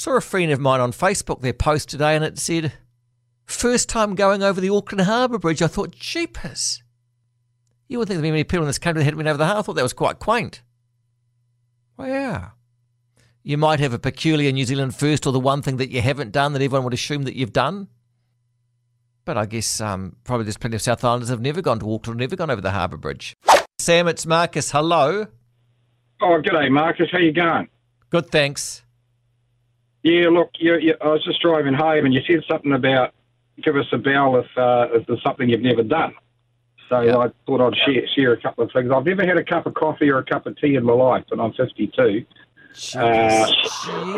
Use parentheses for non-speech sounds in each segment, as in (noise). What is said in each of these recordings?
Saw a friend of mine on Facebook their post today and it said, First time going over the Auckland Harbour Bridge. I thought, jeepers. You wouldn't think there'd be many people in this country that hadn't been over the harbour. I thought that was quite quaint. Well, yeah. You might have a peculiar New Zealand first or the one thing that you haven't done that everyone would assume that you've done. But I guess um, probably there's plenty of South Islanders who have never gone to Auckland, or never gone over the harbour bridge. Sam, it's Marcus. Hello. Oh, g'day, Marcus. How you going? Good, thanks. Yeah, look, you, you, I was just driving home, and you said something about give us a bell if, uh, if there's something you've never done. So Yeah. I thought I'd share, share a couple of things. I've never had a cup of coffee or a cup of tea in my life, and I'm 52. Uh,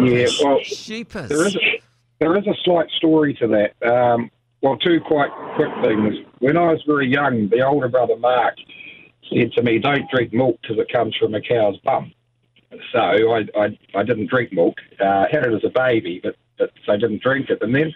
yeah, well, Jeepers. There is a, there is a slight story to that. Um, well, two quite quick things. When I was very young, the older brother Mark said to me, "Don't drink milk because it comes from a cow's bum." So I I, I didn't drink milk. Uh, had it as a baby, but but I didn't drink it. And then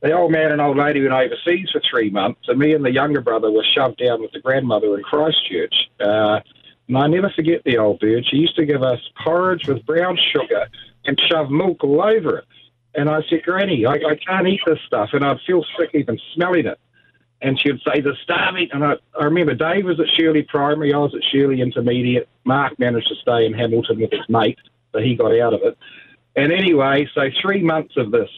the old man and old lady went overseas for three months, and me and the younger brother were shoved down with the grandmother in Christchurch. Uh, and I never forget the old bird. She used to give us porridge with brown sugar and shove milk all over it. And I said, Granny, I, I can't eat this stuff, and I'd feel sick even smelling it. And she would say, the starving. And I, I remember Dave was at Shirley Primary, I was at Shirley Intermediate. Mark managed to stay in Hamilton with his mate, so he got out of it. And anyway, so three months of this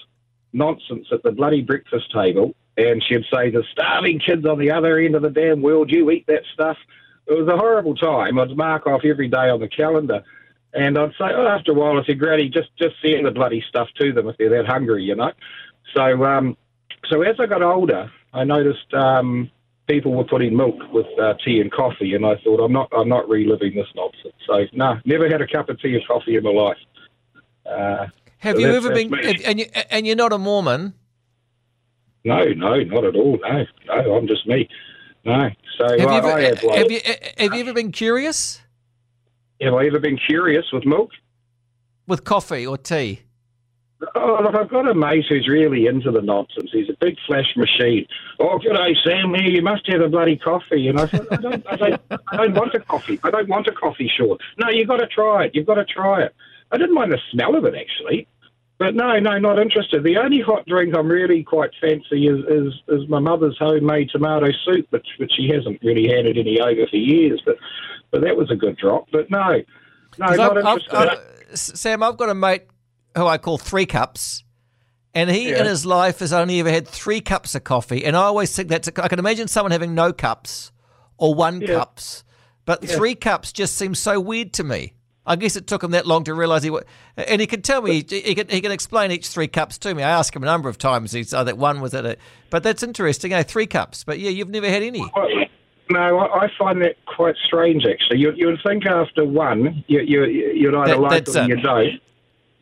nonsense at the bloody breakfast table, and she'd say, the starving kids on the other end of the damn world, you eat that stuff. It was a horrible time. I'd mark off every day on the calendar. And I'd say, oh, after a while, I said, Granny, just just send the bloody stuff to them if they're that hungry, you know. So, um, so as I got older, I noticed um, people were putting milk with uh, tea and coffee, and I thought, I'm not, I'm not reliving this nonsense. So, no, never had a cup of tea or coffee in my life. Uh, Have so you ever been, me. and, you, and you're not a Mormon? no, no, not at all. No, no, I'm just me. No. So Have you, ever, I have, like, have, you, have you ever been curious have I ever been curious with milk? with coffee or tea? Oh, look, I've got a mate who's really into the nonsense. He's a big flash machine. Oh, g'day, Sam. Here, you must have a bloody coffee. And I said, I don't, I don't, I don't want a coffee. I don't want a coffee, Sean. No, you've got to try it. You've got to try it. I didn't mind the smell of it, actually. But no, no, not interested. The only hot drink I'm really quite fancy is, is, is my mother's homemade tomato soup, which, which she hasn't really had it any over for years. But, but that was a good drop. But no, no, not I've- I've- I've- Sam, I've got a mate who I call Three Cups, and he Yeah. in his life has only ever had three cups of coffee. And I always think that's, a, I can imagine someone having no cups or one Yeah. cups, but three cups just seems so weird to me. I guess it took him that long to realise he. wa- And he can tell me, he, he can he can explain each three cups to me. I asked him a number of times. He said that one was at a, but that's interesting. Eh? Three cups, but yeah, you've never had any. No, I find that quite strange. Actually, you you would think after one, you you you'd either That- like it or it. you don't,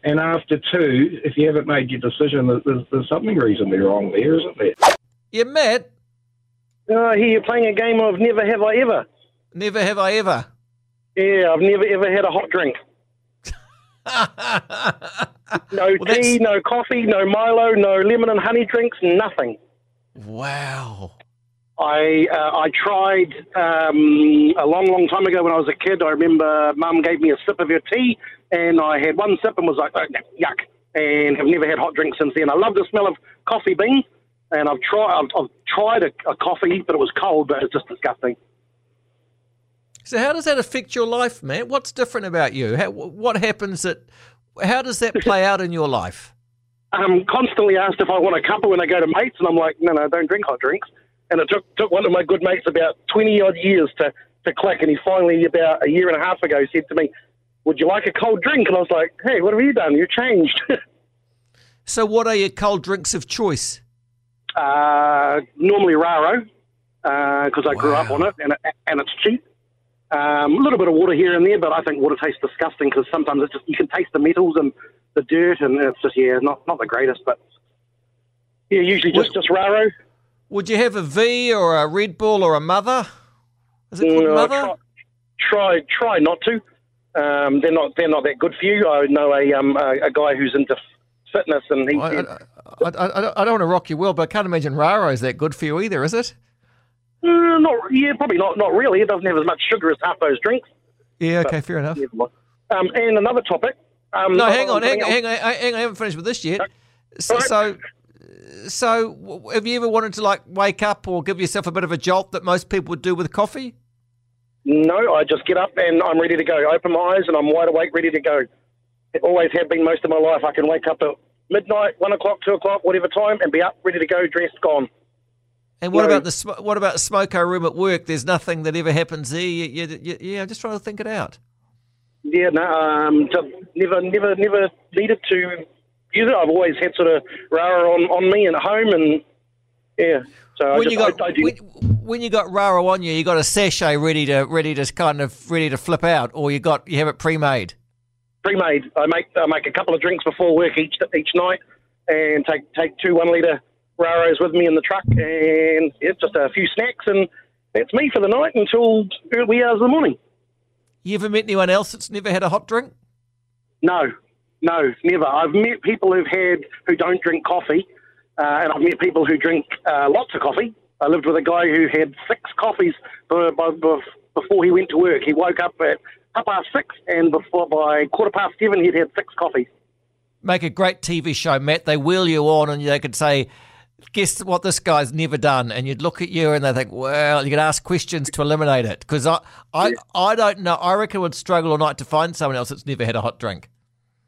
and after two, if you haven't made your decision, there's, there's something reasonably wrong there, isn't there? Yeah, Matt. Oh, hear you're playing a game of never have I ever. Never have I ever. Yeah, I've never ever had a hot drink. (laughs) No Well, that's- tea, no coffee, no Milo, no lemon and honey drinks, nothing. wow. I uh, I tried um, a long, long time ago when I was a kid. I remember Mum gave me a sip of her tea, and I had one sip and was like, oh, yuck, and have never had hot drinks since then. I love the smell of coffee beans, and I've tried I've, I've tried a, a coffee, but it was cold, but it's just disgusting. So how does that affect your life, man? What's different about you? How, what happens that? How does that play out in your life? (laughs) I'm constantly asked if I want a cuppa when I go to mates, and I'm like, no, no, don't drink hot drinks. And it took took one of my good mates about 20 odd years to, to click, and he finally, about a year and a half ago, said to me, Would you like a cold drink? And I was like, Hey, what have you done? You changed. (laughs) So what are your cold drinks of choice? uh, normally Raro, because I grew up on it, and, it, and it's cheap. Um, a little bit of water here and there, but I think water tastes disgusting because sometimes it's just you can taste the metals and the dirt, and it's just yeah, not not the greatest, but yeah, usually just just Raro. Would you have a V or a Red Bull or a Mother? Is it called No, Mother? Try, try try not to. Um, they're not they're not that good for you. I know a um a, a guy who's into fitness, and he I, said, I, I, I, don't- want to rock your world, but I can't imagine Raro is that good for you either, is it? "Uh, not yeah, probably not not really. It doesn't have as much sugar as half those drinks. Yeah, okay, fair enough. Mind. Um, and another topic, Um, No, hang on, hang on, hang on, hang on. I haven't finished with this yet. So, Alright. so, so, have you ever wanted to like wake up or give yourself a bit of a jolt that most people would do with coffee? No, I just get up and I'm ready to go. Open my eyes and I'm wide awake, ready to go. It always have been most of my life. I can wake up at midnight, one o'clock, two o'clock, whatever time, and be up, ready to go, dressed, gone. And what No. about the sm- what about the smoko room at work? There's nothing that ever happens there. You, you, you, yeah, I'm just trying to think it out. Yeah, no, um, never, never, never needed to use it. I've always had sort of Raro on, on me and at home, and yeah. So I when just, you got I, I when, when you got Raro on you, you got a sachet ready to ready to kind of ready to flip out, or you got you have it pre-made. pre-made. I make I make a couple of drinks before work each each night, and take take two one liter raros with me in the truck, and yeah, just a few snacks, and that's me for the night until early hours of the morning. You ever met anyone else that's never had a hot drink? No, no, never. I've met people who've had who don't drink coffee, and I've met people who drink uh, lots of coffee. I lived with a guy who had six coffees before he went to work. He woke up at half past six, and before by quarter past seven, he'd had six coffees. Make a great TV show, Matt. They wheel you on, and they could say, "Guess what? This guy's never done." And you'd look at you, and they think, "Well," you could ask questions to eliminate it. Because I, I, I don't know. I reckon would struggle all night to find someone else that's never had a hot drink.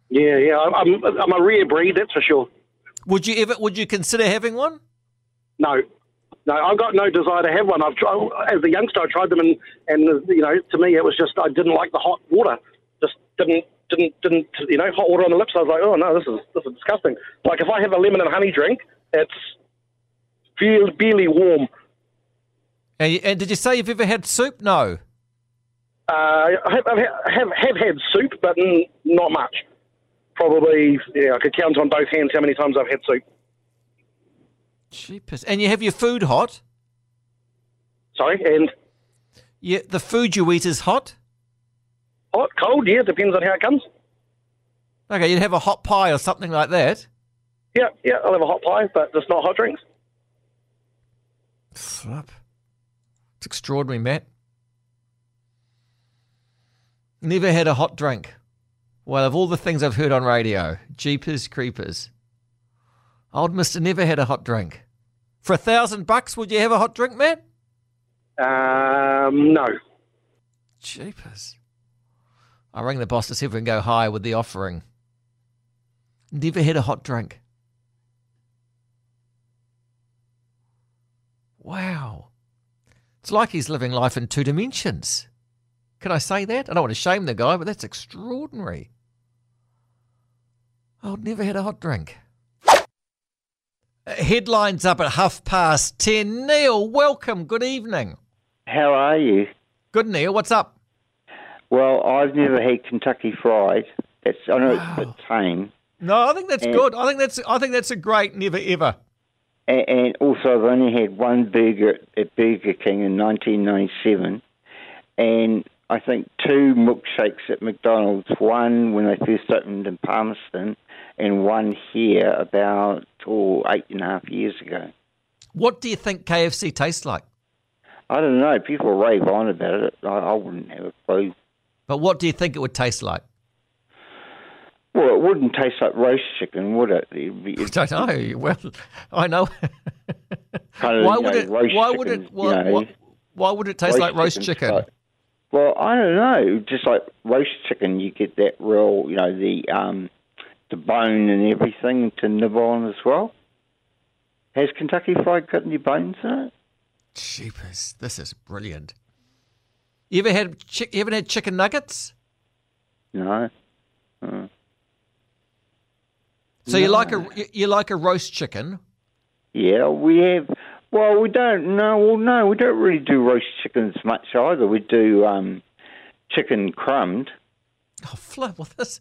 Yeah, yeah, I'm, I'm, I'm a rare breed, that's for sure. Would you ever? Would you consider having one? No, no, I've got no desire to have one. I've tried as a youngster. I tried them, and and you know, to me, it was just I didn't like the hot water. Just didn't didn't didn't you know hot water on the lips. I was like, oh no, this is this is disgusting. Like if I have a lemon and honey drink, it's barely, barely warm. And, you- and did you say you've ever had soup? No. Uh, I have, I've have have had soup, but not much. Probably, yeah, I could count on both hands how many times I've had soup. Cheapest. And you have your food hot. Sorry, and Yeah, the food you eat is hot. hot, cold, yeah, depends on how it comes. Okay, you'd have a hot pie or something like that. Yeah, yeah, I'll have a hot pie, but just not hot drinks. Flip. It's extraordinary, Matt. Never had a hot drink. Well, of all the things I've heard on radio, Jeepers Creepers. Old Mister never had a hot drink. For a thousand bucks, would you have a hot drink, Matt? Um, no. Jeepers. I rang the boss to see if we can go higher with the offering. Never had a hot drink. Wow. It's like he's living life in two dimensions. Can I say that? I don't want to shame the guy, but that's extraordinary. I've never had a hot drink. Uh, Headlines up at half past ten. Neil, welcome. Good evening. How are you? Good, Neil. What's up? Well, I've never had Kentucky Fried. It's I know it's a bit tame, No, I think that's And- good. I think that's I think that's a great never ever. and, and also I've only had one burger at Burger King in 1997, and I think two milkshakes at McDonald's. One when they first opened in Palmerston, and one here about oh, eight and a half years ago. What do you think KFC tastes like? I don't know. People rave on about it. I, I wouldn't have a clue. But what do you think it would taste like? Well, it wouldn't taste like roast chicken, would it? It'd be, (laughs) I don't know. Well, I know. (laughs) kind of, why would know, it? roast Why would it? Why, you know, why, why would it taste like roast chicken? like- well, I don't know. Just like roast chicken, you get that real, you know, the um, the bone and everything to nibble on as well. Has Kentucky Fried got any bones in it? Jeepers, this is brilliant. You ever had? Chi- you ever had chicken nuggets? No. Uh, So you like a you- you like a roast chicken? yeah, we have. Well, we don't. No, well, no, we don't really do roast chickens much either. We do um, chicken crumbed. Oh, (laughs) flip! Well, this.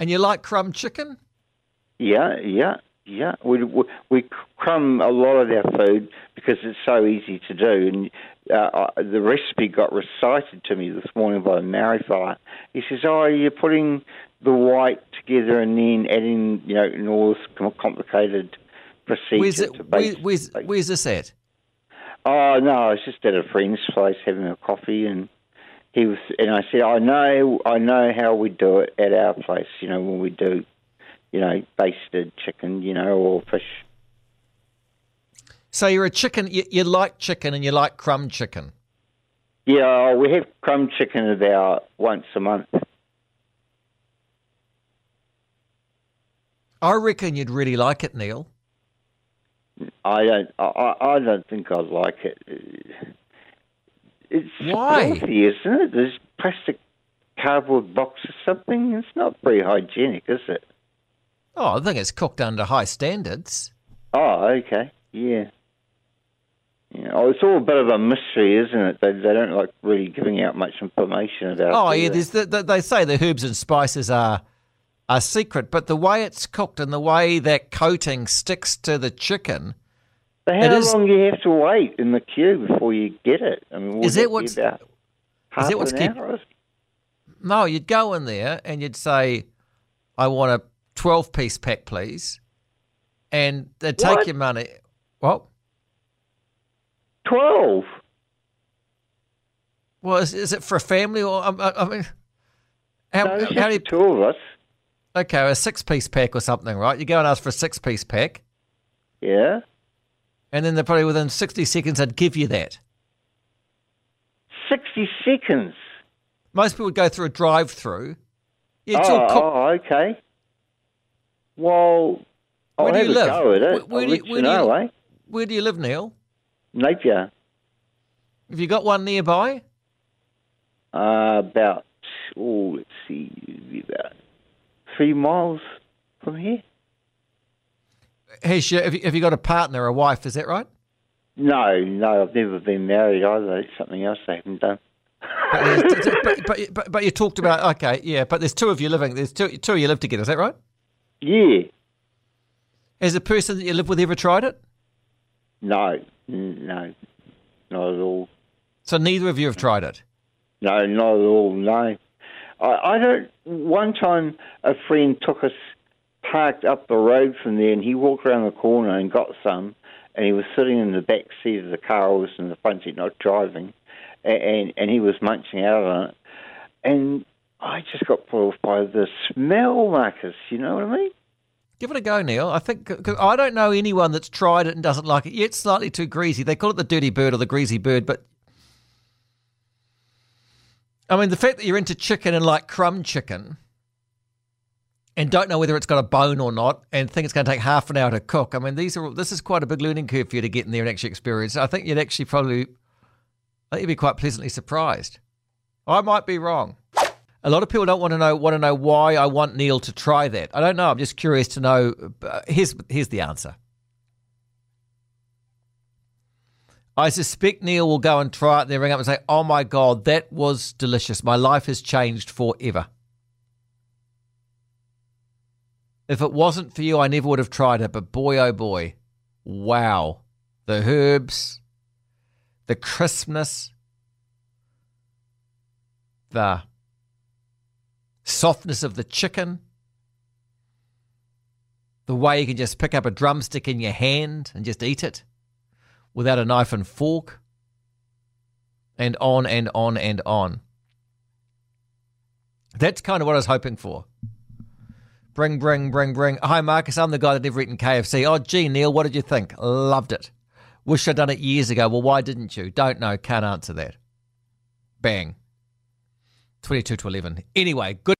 And you like crumb chicken? Yeah, yeah, yeah. We, we we crumb a lot of our food because it's so easy to do. And uh, I- the recipe got recited to me this morning by a Maori fella. He says, "Oh, you're putting the white together and then adding, you know, in all this complicated procedure Where's it? Where, bake." where's where's this at? Oh no, I was just at a friend's place having a coffee and he was, and I said, I know, I know how we do it at our place. You know, when we do, you know, basted chicken, you know, or fish. So you're a chicken. You, you like chicken and you like crumb chicken. Yeah, oh, we have crumb chicken about once a month. I reckon you'd really like it, Neil. I don't. I, I don't think I'd like it. It's Why? filthy, isn't it? There's plastic cardboard box or something. It's not very hygienic, is it? Oh, I think it's cooked under high standards. Oh, okay. Yeah. Yeah. Oh, it's all a bit of a mystery, isn't it? They, they don't like really giving out much information about. Oh it, yeah, they? there's the, the, they say the herbs and spices are are secret, but the way it's cooked and the way that coating sticks to the chicken. But how is- long do you have to wait in the queue before you get it? I mean, Is it what's- about half it what's an keep- hour? No, you'd go in there and you'd say, "I want a twelve piece pack, please," and they'd take What? your money. Well, Twelve. well, is, is it for a family or I, I- I mean, how, No, how many? the two of us. Okay, a six piece pack or something, right? You go and ask for a six piece pack, Yeah. And then they're probably within sixty seconds they'd give you that. Sixty seconds. Most people would go through a drive through. Yeah, it's oh, all cooked. oh, okay. Well, I'll Where do you live? go at it. Where- where do you- where you do you- eh? Where do you live, Neil? Napier. Have you got one nearby? Uh, about, oh, let's see, about three miles from here. Has have, you, have you got a partner, a wife? Is that right? No, no, I've never been married either. It's something else I haven't done. But, (laughs) but, but, but, but you talked about okay, yeah. But there's two of you living. There's two two of you live together. Is that right? Yeah. Has the person that you live with ever tried it? No, no, not at all. So neither of you have tried it. No, not at all. No, I, I don't. One time, a friend took us parked up the road from there, and he walked around the corner and got some, and he was sitting in the back seat of the car. I was in the front seat, not driving, and and, he was munching out on it, and I just got put off by the smell, Marcus. You know what I mean? Give it a go, Neil. I think I don't know anyone that's tried it and doesn't like it. It's slightly too greasy. They call it the dirty bird or the greasy bird, but I mean the fact that you're into chicken and like crumb chicken and don't know whether it's got a bone or not and think it's going to take half an hour to cook. I mean these are this is quite a big learning curve for you to get in there and actually experience. I think you'd actually probably I think you'd be quite pleasantly surprised. I might be wrong. A lot of people don't want to know want to know why I want Neil to try that. I don't know. I'm just curious to know. Uh, here's here's the answer. I suspect Neil will go and try it and then ring up and say, "Oh my god, that was delicious. My life has changed forever." If it wasn't for you, I never would have tried it. But boy, oh boy, wow, the herbs, the crispness, the softness of the chicken, the way you can just pick up a drumstick in your hand and just eat it without a knife and fork, and on and on and on. That's kind of what I was hoping for. Bring, bring, bring, bring. Hi, Marcus. I'm the guy that never eaten KFC. Oh, gee, Neil, what did you think? Loved it. Wish I'd done it years ago. Well, why didn't you? Don't know. Can't answer that. Bang. 22 to 11. Anyway, good.